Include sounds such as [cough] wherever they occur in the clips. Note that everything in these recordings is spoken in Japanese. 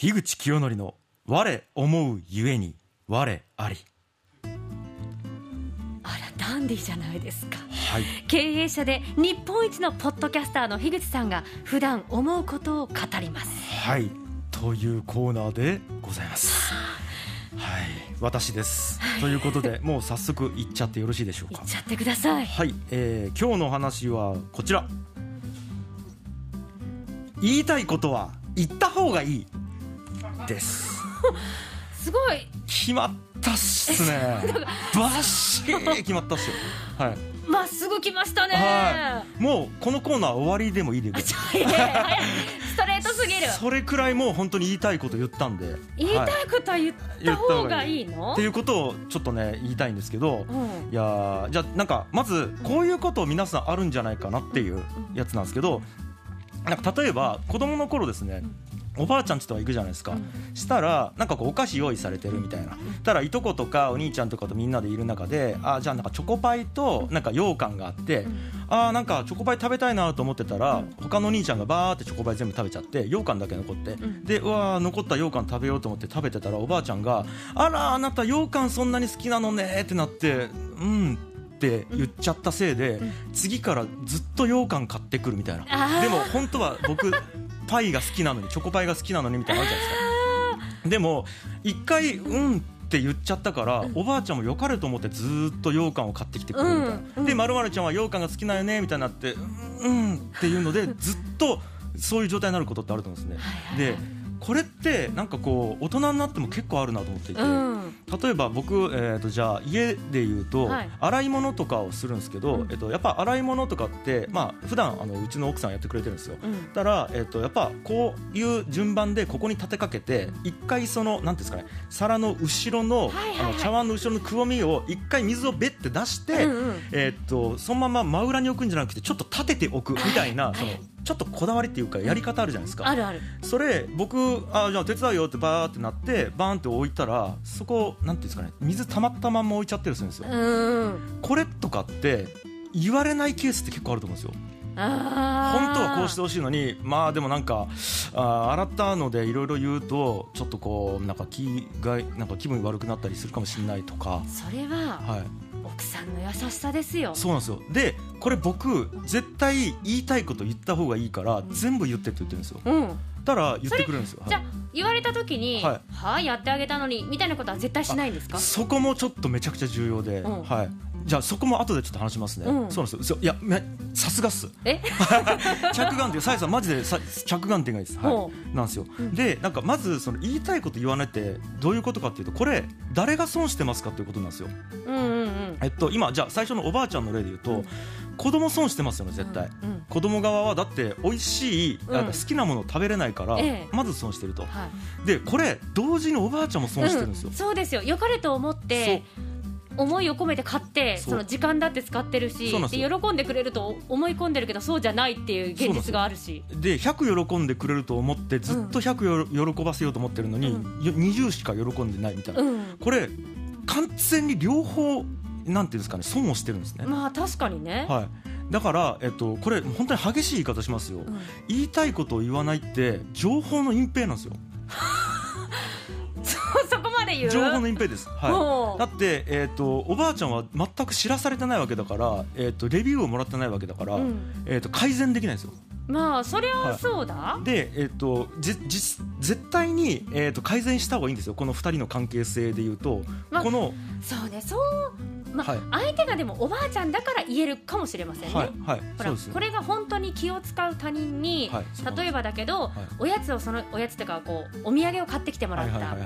樋口清則の我思うゆえに我あり。あらダンディじゃないですか。はい。経営者で日本一のポッドキャスターの樋口さんが普段思うことを語ります。はい。というコーナーでございます。はい。私です。ということでもう早速いっちゃってよろしいでしょうか。言っちゃってください。はい、えー今日のお話はこちら。言いたいことは言った方がいいです。すごい。決まったっすね。[laughs] バッシリ決まったっすよ。はい。まっすぐ来ましたね、はい。もうこのコーナー終わりでもいいであちょいストレートすぎる。それくらいもう本当に言いたいこと言ったんで。言いたはいことは言った方がいいの、っていうことをちょっとね言いたいんですけど。うん。いやーじゃあなんかまずこういうことを皆さんあるんじゃないかなっていうやつなんですけど。なんか例えば子供の頃ですねおばあちゃんちとか行くじゃないですか、したらなんかこうお菓子用意されてるみたいな、たらいとことかお兄ちゃんとかとみんなでいる中であじゃあなんかチョコパイとなんか羊羹があって、あーなんかチョコパイ食べたいなと思ってたら、他のお兄ちゃんがバーってチョコパイ全部食べちゃって羊羹だけ残って、でうわー残った羊羹食べようと思って食べてたらおばあちゃんが「あらあなた羊羹そんなに好きなのね」ってなって「うん」って言っちゃったせいで、次からずっと羊羹買ってくるみたいな。でも本当は僕パイが好きなのにチョコパイが好きなのにみたいなのあるじゃないですか。でも一回「うん」って言っちゃったから、おばあちゃんも良かれと思ってずーっと羊羹を買ってきてくれるみたいな、うんうん。でまるまるちゃんは羊羹が好きなんよねみたいになって「うん」っていうのでずっとそういう状態になることってあると思うんですね、でこれってなんかこう大人になっても結構あるなと思っていて、うん例えば僕、えー、とじゃあ家で言うと、はい。洗い物とかをするんですけど、うん。えっとやっぱ洗い物とかってまあ普段あのうちの奥さんやってくれてるんですよ。うん。だから、えっとやっぱこういう順番でここに立てかけて一回そのなんていうんですかね皿の後ろの,、あの茶碗の後ろのくぼみを一回水をべって出して、うんうんえっとそのまま真裏に置くんじゃなくてちょっと立てておくみたいな、そのちょっとこだわりっていうかやり方あるじゃないですか。あるある。それ僕あじゃあ手伝うよってバーってなってバーンって置いたらそこなんていうんですかね水溜まったまんま置いちゃったりするんですよ、うん。これとかって言われないケースって結構あると思うんですよ。本当はこうしてほしいのにまあでもなんかあー洗ったのでいろいろ言うとちょっとこうなんか気がなんか気分悪くなったりするかもしれないとか。それははい奥さんの優しさですよ。そうなんですよ。でこれ僕絶対言いたいこと言った方がいいから全部言ってって言ってるんですよ。うん。たら言ってくれるんですよ。じゃあはい言われた時にははいいやってあげたのにみたいなことは絶対しないんですか？そこもちょっとめちゃくちゃ重要で、うん。はい、じゃあそこも後でちょっと話しますね、うん。そうなんですよ。いやめさすがっす。え？[laughs] 着眼点。さやさんマジでさ着眼点がいいです、はほい、なんですよ、でなんかまずその言いたいこと言わないってどういうことかっていうとこれ誰が損してますかっていうことなんですよ。うんうんうん。えっと今じゃあ最初のおばあちゃんの例で言うと、子供損してますよね絶対、うんうん。子供側はだって美味しい、うん。好きなものを食べれないから、ええ。まず損してると。はい。でこれ同時におばあちゃんも損してるんですよ。うん、そうですよ。良かれと思って思いを込めて買ってその時間だって使ってるしで喜んでくれると思い込んでるけどそうじゃないっていう現実があるし。で100喜んでくれると思ってずっと100よ喜ばせようと思ってるのに、うよ20しか喜んでないみたいな、うん。これ完全に両方なんていうんですかね損をしてるんですね、まあ確かにね、はい、だから、えっと、これ本当に激しい言い方しますよ、うん。言いたいことを言わないって情報の隠蔽なんですよ [laughs] そこまで言う？情報の隠蔽です、はい、だって、えっとおばあちゃんは全く知らされてないわけだから、えっとレビューをもらってないわけだから、うん。えっと改善できないんですよ。まあそれはそうだ、で、えっとじじ絶対に、えっと改善した方がいいんですよ。この2人の関係性でいうと、まあこの、そうねそうまあ、はい。相手がでもおばあちゃんだから言えるかもしれませんね、はいはい。ほらそうですこれが本当に気を使う他人に、例えばだけど、はい。おやつをそのおやつっていうかこうお土産を買ってきてもらった、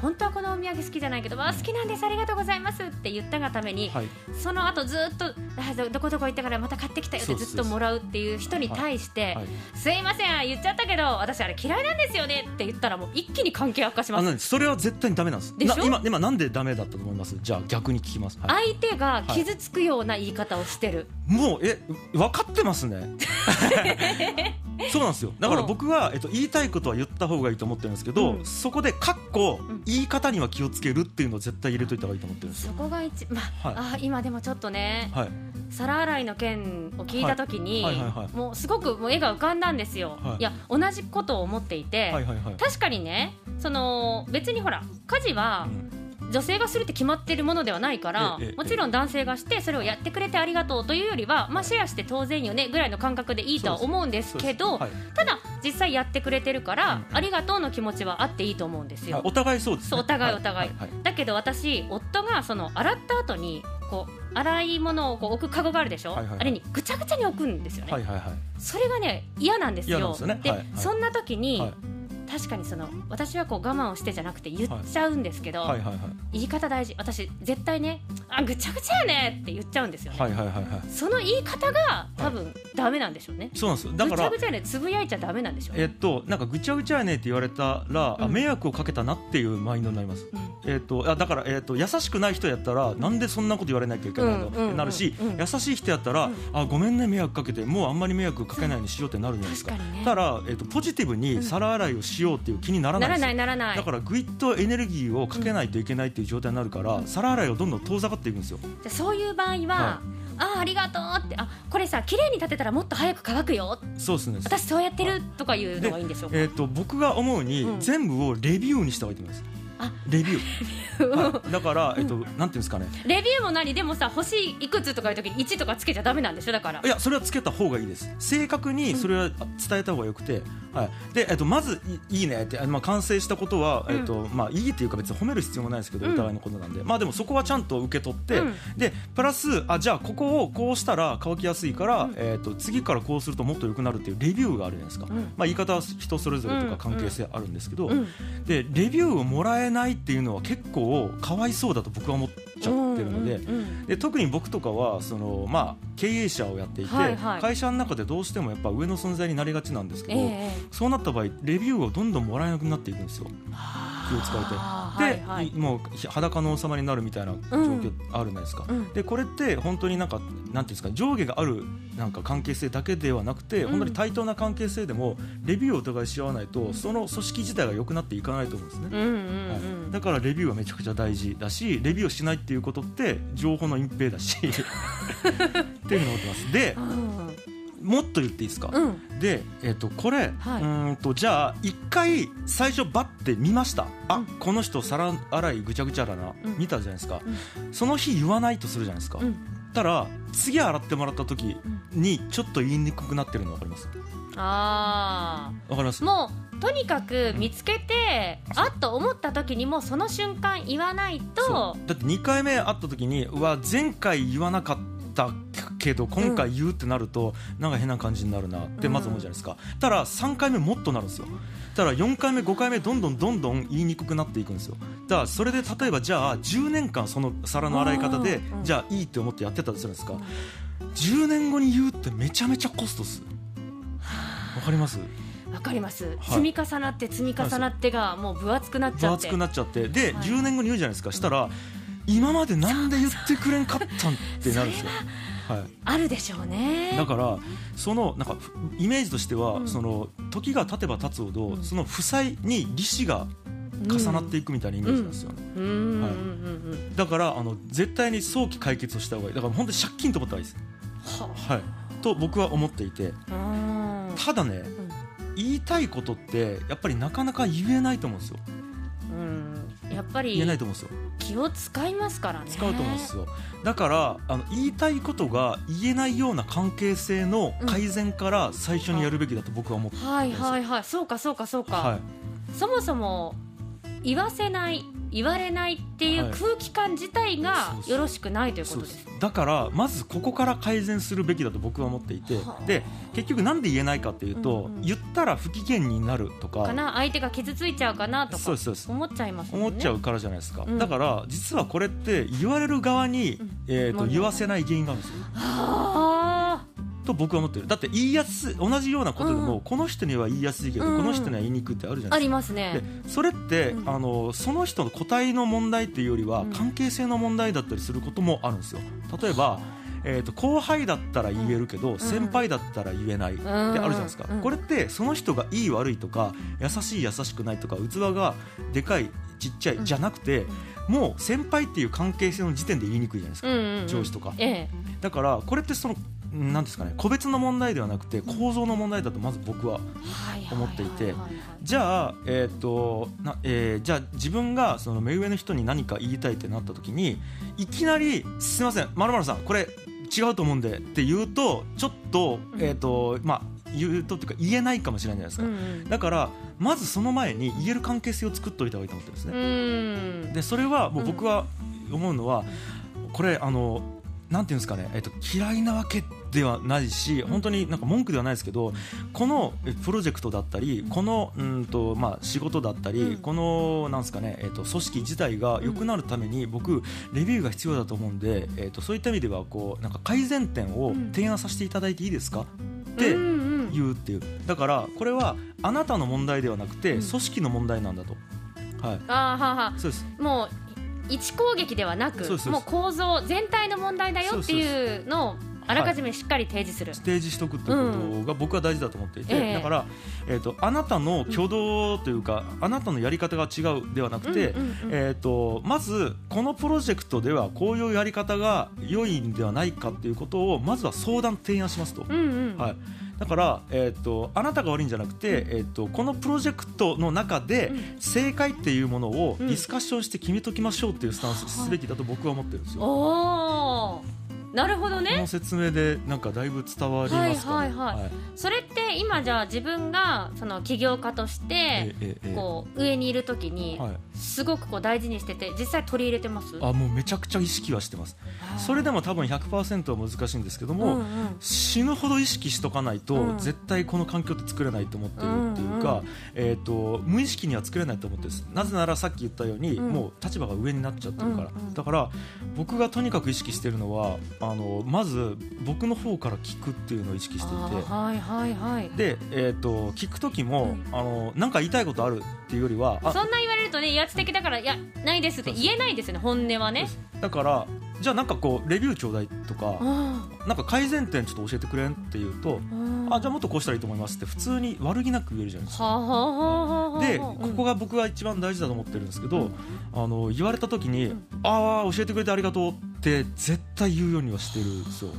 本当はこのお土産好きじゃないけど、わあ好きなんですありがとうございますって言ったがために、はい。その後ずっとあどどこどこ行ったからまた買ってきたよってずっともらうっていう人に対して、はいすいません言っちゃったけど私あれ嫌いなんですよねって言ったらもう一気に関係悪化します。それは絶対にダメなんです。でしょ？な今今なんでダメだったと思います？じゃあ逆に聞きます、はい、相手が傷つくような言い方をしてる、もうえ分かってますね。[laughs] そうなんですよ。だから僕は、えっと、言いたいことは言った方がいいと思ってるんですけど、うん。そこで「かっこん。言い方には気をつける」っていうのを絶対入れといた方がいいと思ってるんですよ。そこが一まあ、はい。あ今でもちょっとねはい。皿洗いの件を聞いたときに、はいはいはいはい。もうすごくもう絵が浮かんだんですよ、はい。い、や同じことを思っていて、はいはいはい。確かにねその別にほら家事はうん女性がするって決まってるものではないから、もちろん男性がしてそれをやってくれてありがとうというよりは、まあ、シェアして当然よねぐらいの感覚でいいとは思うんですけどそうですただ実際やってくれてるから、うんありがとうの気持ちはあっていいと思うんですよ。はいお互いそうですねお互い。お互い。はい。はい。だけど私夫がその洗った後にこう洗い物をこう置くカゴがあるでしょ、はいはいはい。あれにぐちゃぐちゃに置くんですよね、はいはいはい。それがね嫌なんですよ。ですよね。はい。はい。そんな時に、はい確かにその私はこう我慢をしてじゃなくて言っちゃうんですけど、はい。はいはい言い方大事。私絶対ねあぐちゃぐちゃやねって言っちゃうんですよね、はいはいはいはい。その言い方が多分ダメなんでしょうね、そうなんですよ。だからぐちゃぐちゃやねつぶやいちゃダメなんでしょうね、えっとなんかぐちゃぐちゃやねって言われたら、あうん。迷惑をかけたなっていうマインドになります。うんえっとあだから、えっと優しくない人やったら、なんでそんなこと言われなきゃいけないの、ってなるし、うん。優しい人やったら、うん。あごめんね迷惑かけてもうあんまり迷惑かけないようにしようってなるじゃないですか。確かにね。ただ、えっとポジティブに皿洗いをしようっていう気にならないならないならない。だからぐいっとエネルギーをかけないといけないっていう状態になるから、皿洗いをどんどん遠ざかっていくんですよ。じゃあそういう場合は、はああありがとうってあこれさ綺麗に立てたらもっと早く乾くよ。そうですね。私そうやってるとかいうのがいいんでしょうか、えっと僕が思うに、うん。全部をレビューにした方がいいと思います。あレビュー、はい、だから、えっとなんていうんですかね。レビューも何？でもさ星いくつとかいう時に1とかつけちゃダメなんでしょ？だから。いやそれはつけた方がいいです。正確にそれは伝えた方がよくて、はい。でえっと、まずいいいね。って、あまあ、完成したことは、えっとまあ、いいっていうか別に褒める必要もないですけど、うん。お互いのことなんで、まあ、でもそこはちゃんと受け取って、うん。でプラスあじゃあここをこうしたら乾きやすいから、うん。えっと次からこうするともっと良くなるっていうレビューがあるじゃないですか、うん。まあ、言い方は人それぞれとうん。か関係性あるんですけど、うん。でレビューをもらえないっていうのは結構かわいそうだと僕は思っちゃってるので。うんうんで特に僕とかはその、まあ、経営者をやっていて、はいはい。会社の中でどうしてもやっぱ上の存在になりがちなんですけど、ええそうなった場合レビューをどんどんもらえなくななっていくんですよ気を使あえて。で、ーはいはい。いもう裸の王様になるみたいな状況あるじゃないですか、うん。でこれって本当になんかなんていうんですか上下があるなんか関係性だけではなくて、うん。本当に対等な関係性でもレビューをお互いし合わないとその組織自体が良くなっていかないと思うんですね、うんうんはいうん。だからレビューはめちゃくちゃ大事だしレビューをしないっていうことって情報の隠蔽だし。[laughs] っていうふうに思ってます。でもっと言っていいですか、うん。で、えっとこれ、はい。うーんとじゃあ一回最初バッて見ました。あ、うん。この人皿洗いぐちゃぐちゃだな、うん。見たじゃないですか、その日言わないとするじゃないですか、うん。たら次洗ってもらった時にちょっと言いにくくなってるの分かります？あわかります？あもうとにかく見つけてあっと思った時にもうその瞬間言わないと。だって2回目会った時にうわ前回言わなかったけど今回言うってなると、なんか変な感じになるなってまず思うじゃないですか、ただ3回目もっとなるんですよ。ただ4回目5回目どんどんどんどん言いにくくなっていくんですよ。だからそれで例えばじゃあ10年間その皿の洗い方でうんじゃあいいって思ってやってたとするんですか。10年後に言うってめちゃめちゃコストっす。わかります？わかります、い。積み重なって積み重なってがもう分厚くなっちゃって。分厚くなっちゃって。で、はい。10年後に言うじゃないですか。したら今までなんで言ってくれんかったんってなるんですよ。はいあるでしょうね。だからそのなんかふイメージとしては、うん。その時が経てば経つほど、うん。その負債に利子が重なっていくみたいなイメージなんですよ。ね、うん。はいうん。だからあの絶対に早期解決をした方がいい。だから本当に借金と思った方がいいです、ははい、と僕は思っていて。あただね、言いたいことってやっぱりなかなか言えないと思うんですよやっぱり言えないと思うんですよ。気を使いますからね。使うと思うんですよ。だからあの言いたいことが言えないような関係性の改善から最初にやるべきだと僕は思ってます、はいはいはい。そうかそうかそうか、はい。そもそも言わせない言われないっていうはい。空気感自体がよろしくないということです。ですだからまずここから改善するべきだと僕は思っていて。はあ。で結局なんで言えないかっていうと、うんうん。言ったら不機嫌になるとか。かな？相手が傷ついちゃうかなとか思っちゃいますね。思っちゃうからじゃないですか、うん。だから実はこれって言われる側に、うん。えー、と言わせない原因があるんですよ。はあと僕は思ってる。だって言いやすい同じようなことでも、うんこの人には言いやすいけど、うんこの人には言いにくいってあるじゃなありいですか。ますね。でそれって、うん。あのその人の個体の問題っていうよりは、うん。関係性の問題だったりすることもあるんですよ。例えば、えー、と後輩だったら言えるけど、先輩だったら言えないってあるじゃないですか、うんこれってその人がいい悪いとか優しい優しくないとか器がでかいちっちゃいじゃなくて、もう先輩っていう関係性の時点で言いにくいじゃないですか、うんうんうん。上司とか。ええ。だからこれってそのなんですかね個別の問題ではなくて構造の問題だとまず僕は思っていてじゃあ、えーとなえーじゃあ自分がその目上の人に何か言いたいってなった時にいきなり「すいませんまるさんこれ違うと思うんで」って言うとちょっと,、うん。えーとまあ、言うとっていうか言えないかもしれないじゃないですか、だからまずその前に言える関係性を作っておいた方がいいと思ってるんですね。うん。でそれはもう僕は思うのは、これあのなんていうんですかね、えっと、嫌いなわけではないし本当になんか文句ではないですけどこのえプロジェクトだったりこのうんと、まあ、仕事だったり、うん。このなんですかね、えっと、組織自体が良くなるために僕レビューが必要だと思うんで、えっと、そういった意味ではこうなんか改善点を提案させていただいていいですか？って言うっていう。だからこれはあなたの問題ではなくてうん。組織の問題なんだと。はい。あーははそうです。もう一攻撃ではなくもう構造全体の問題だよっていうのをあらかじめしっかり提示する、提示しておくっていうことが僕は大事だと思っていて、ええ。だから、えー、とあなたの挙動というか、あなたのやり方が違うではなくて、うんうんうんえー、とまずこのプロジェクトではこういうやり方が良いんではないかっていうことをまずは相談提案しますと。うんうん。はい。だから、えー、とあなたが悪いんじゃなくて、えー、とこのプロジェクトの中でうん。正解っていうものをうん。ディスカッションして決めときましょうっていうスタンスすべきだと僕は思ってるんですよ。おーなるほどこのね説明でなんかだいぶ伝わりますかね。はいはいはい。それって今じゃあ自分がその起業家としてこう上にいる時にはい。すごくこう大事にしてて実際取り入れてます？あもうめちゃくちゃ意識はしてます。それでも多分100%は難しいんですけども、うんうん死ぬほど意識しとかないと、うん。絶対この環境って作れないと思ってるっていうか、えー、と無意識には作れないと思ってなぜならさっき言ったように、うん。もう立場が上になっちゃってるから、だから僕がとにかく意識してるのはあのまず僕の方から聞くっていうのを意識していて。はいはいはい。で、えー、と聞く時も、あのなんか言いたいことあるっていうよりはあそんな言われるとね威圧的だからいやないですって言えないですよね本音はね。だからじゃあなんかこうレビューちょうだいとか、あなんか改善点ちょっと教えてくれんって言うと、ーあじゃあもっとこうしたらいいと思いますって普通に悪気なく言えるじゃないですか。で、うんここが僕が一番大事だと思ってるんですけど、うん。あの言われた時に、ん。ああ教えてくれてありがとうって絶対言うようにはしてるんですよ。はい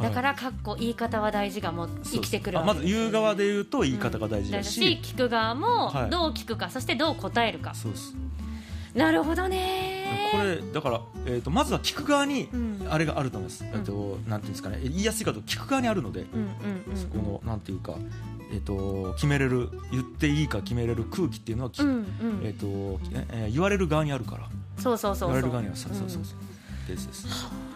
だからかっこ言い方は大事がもう生きてくるねまず言う側で言うと言い方が大事だし、大事聞く側もはい。どう聞くか、そしてどう答えるか。そうですなるほどね。これだから、えー、とまずは聞く側にうん。あれがあると思います、えー、となんていうんですかね。言いやすいかと聞く側にあるので、うんうんうんそこのなんていうか、えー、と決めれる言っていいか決めれる空気っていうのはき、うんうん。えーとえー言われる側にあるから。そうそうそうそう。言われる側にはそうそうそううんそ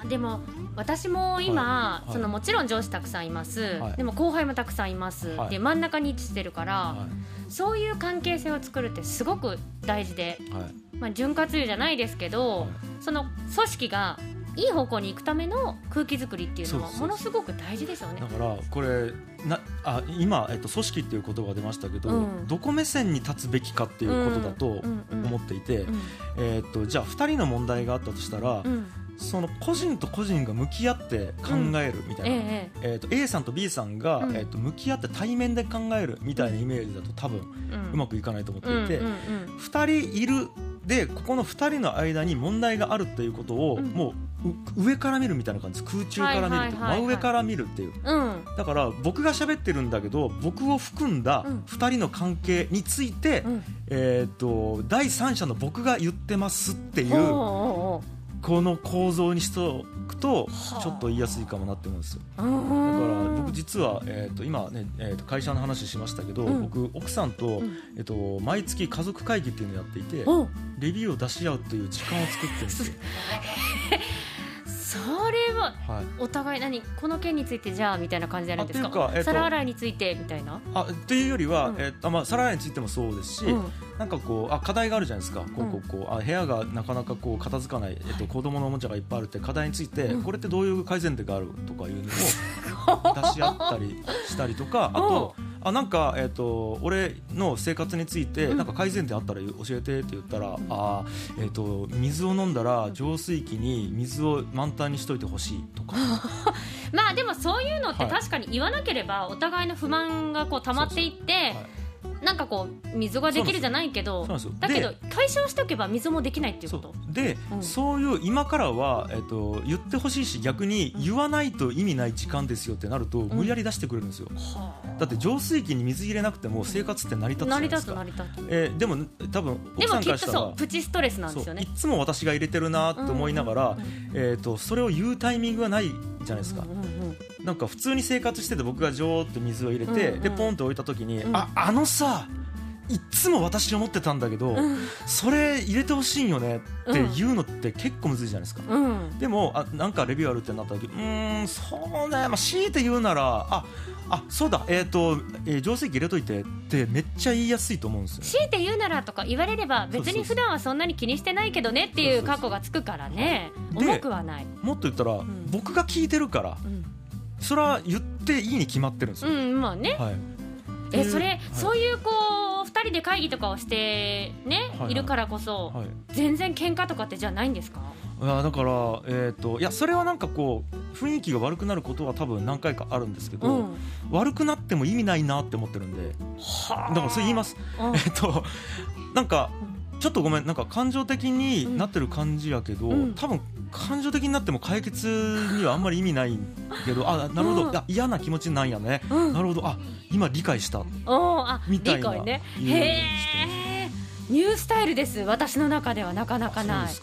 う。でも私も今、はい。そのもちろん上司たくさんいます、はい。でも後輩もたくさんいます、はい。で真ん中に位置してるから、はそういう関係性を作るってすごく大事で、いはいまあ、潤滑油じゃないですけど、はい。その組織がいい方向に行くための空気作りっていうのはものすごく大事ですよね。だ。からこれなあ今、えっと、組織っていう言葉が出ましたけど、うん。どこ目線に立つべきかっていうことだとうんうん思っていて、うん。えっとじゃあ2人の問題があったとしたら、うん。その個人と個人が向き合って考えるみたいな、えええっと A さんと B さんが、うん。えっと向き合って対面で考えるみたいなイメージだと多分うん。うまくいかないと思っていて、うんうん2人いるでここの2人の間に問題があるっていうことを、うん。もうう上から見るみたいな感じ空中から見ると、真上から見るっていう。うん。うんだから僕が喋ってるんだけど僕を含んだうん。2人の関係について、うん。えー、と第三者の僕が言ってますっていうこの構造にしておくとはあ。ちょっと言いやすいかもなって思うんですよ。だから僕実は、えー、と今ね、えー、と会社の話しましたけど、うん。僕奥さんと,、ん。えー、と毎月家族会議っていうのをやっていておレビューを出し合うという時間を作ってるんですよ。[laughs] それははい。お互い何この件についてじゃあみたいな感じでやるんですか？えっと皿洗いについてみたいな？あっていうよりは、うん。えーとまあ、皿洗いについてもそうですし、うん。なんかこうあ課題があるじゃないですか、こううん。こうこうあ部屋がなかなかこう片付かない、えっと、子供のおもちゃがいっぱいあるって課題について、うん。これってどういう改善点があるとかいうのを出し合ったりしたりとかあとあなんか、えー、と俺の生活についてなんか改善点あったら教えてって言ったら、あえー、と水を飲んだら浄水器に水を満タンにしといてほしいとか。[laughs] まあでもそういうのって確かに言わなければお互いの不満がこう溜まっていって、はいなんかこう溝ができるじゃないけどだけどで解消しておけば溝もできないっていうそこと。う。で、うん。そういう今からは、えっと言ってほしいし逆に言わないと意味ない時間ですよってなると、無理やり出してくれるんですよ。はだって浄水器に水入れなくても生活って成り立つ成り立つ成り立つ。えーでも多分でもきっとそうプチストレスなんですよそういねつも私が入れてるなって思いながら、うんうん。えー、とそれを言うタイミングがないじゃないですか、うんうんうんなんか普通に生活してて僕がジョーって水を入れて、うんうん。でポンと置いた時に、うん。ああのさいっつも私思ってたんだけど、うんそれ入れてほしいんよねって言うのって結構むずいじゃないですか、うん。でもあなんかレビューあるってなった時うーんそうね、まあ、強いて言うならああそうだえっ、と、えー浄水器入れといてってめっちゃ言いやすいと思うんですよ強いて言うならとか言われれば別に普段はそんなに気にしてないけどねっていう過去がつくからね。重くはない、もっと言ったら、ん。僕が聞いてるからうんそれは言っていいに決まってるんですよ、うん、まあね。はい。えそれ、はい。そういうこう2人で会議とかをしてね、はいはい。いるからこそ、はい。全然喧嘩とかってじゃあないんですか？いやだから、えー、といやそれはなんかこう雰囲気が悪くなることは多分何回かあるんですけど、うん。悪くなっても意味ないなって思ってるんで。はだからそれ言います。うん。えっとなんかちょっとごめんなんか感情的になってる感じやけど、うん。多分感情的になっても解決にはあんまり意味ないけどあなるほど、うん。いや嫌な気持ちなんやね、うん。なるほど。あ今理解した。おーあみたいな理解ね。へえニュースタイルです。私の中ではなかなかない。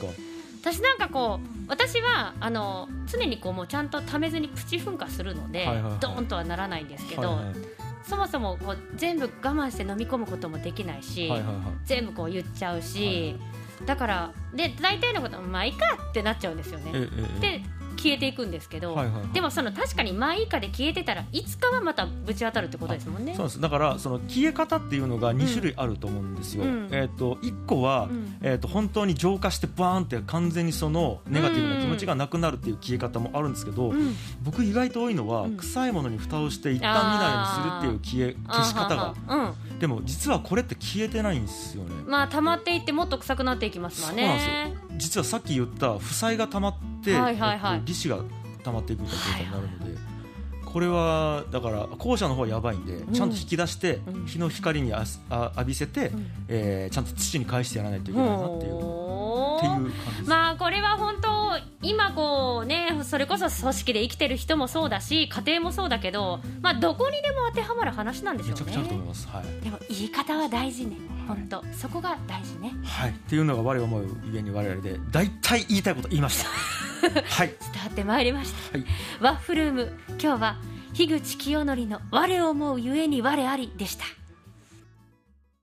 私なんかこう私はあの常にこうもうちゃんとためずにプチ噴火するので、はいはいはい。ドーンとはならないんですけど、はいはいそもそもこう全部我慢して飲み込むこともできないし、はいはいはい。全部こう言っちゃうし、だからで大体のことまあいいかってなっちゃうんですよね。ええええ。で消えていくんですけど、はいはいはい。でもその確かにまあいいかで消えてたらいつかはまたぶち当たるってことですもんね。そうなんです。だからその消え方っていうのが2種類あると思うんですよ、うん。えっ、と1個は、うん。えー、と本当に浄化してバーンって完全にそのネガティブな気持ちがなくなるっていう消え方もあるんですけど、うん。僕意外と多いのは、うん。臭いものに蓋をして一旦見ないようにするっていう消え消し方が。でも実はこれって消えてないんですよね。うん、まあ溜まっていってもっと臭くなっていきますわね。実はさっき言った負債が溜まって、はいはいはい。えっと利子が溜まっていくみたいな状態になるので、これはだから後者の方はやばいんで、ん。ちゃんと引き出して、うん。日の光にあすあ浴びせて、ん。えーちゃんと土に返してやらないといけないなっていう。っていう感じまあこれは本当今こうねそれこそ組織で生きてる人もそうだし家庭もそうだけどまあどこにでも当てはまる話なんでしょうめちゃくちゃあると思ねいます。はい。でも言い方は大事ね。本当。そこが大事ね。はい。っていうのが我思う上に我々で大体言いたいこと言いました。はい。伝わってまいりました、はい。ワッフルーム今日は樋口清則の我を思うゆえに我ありでした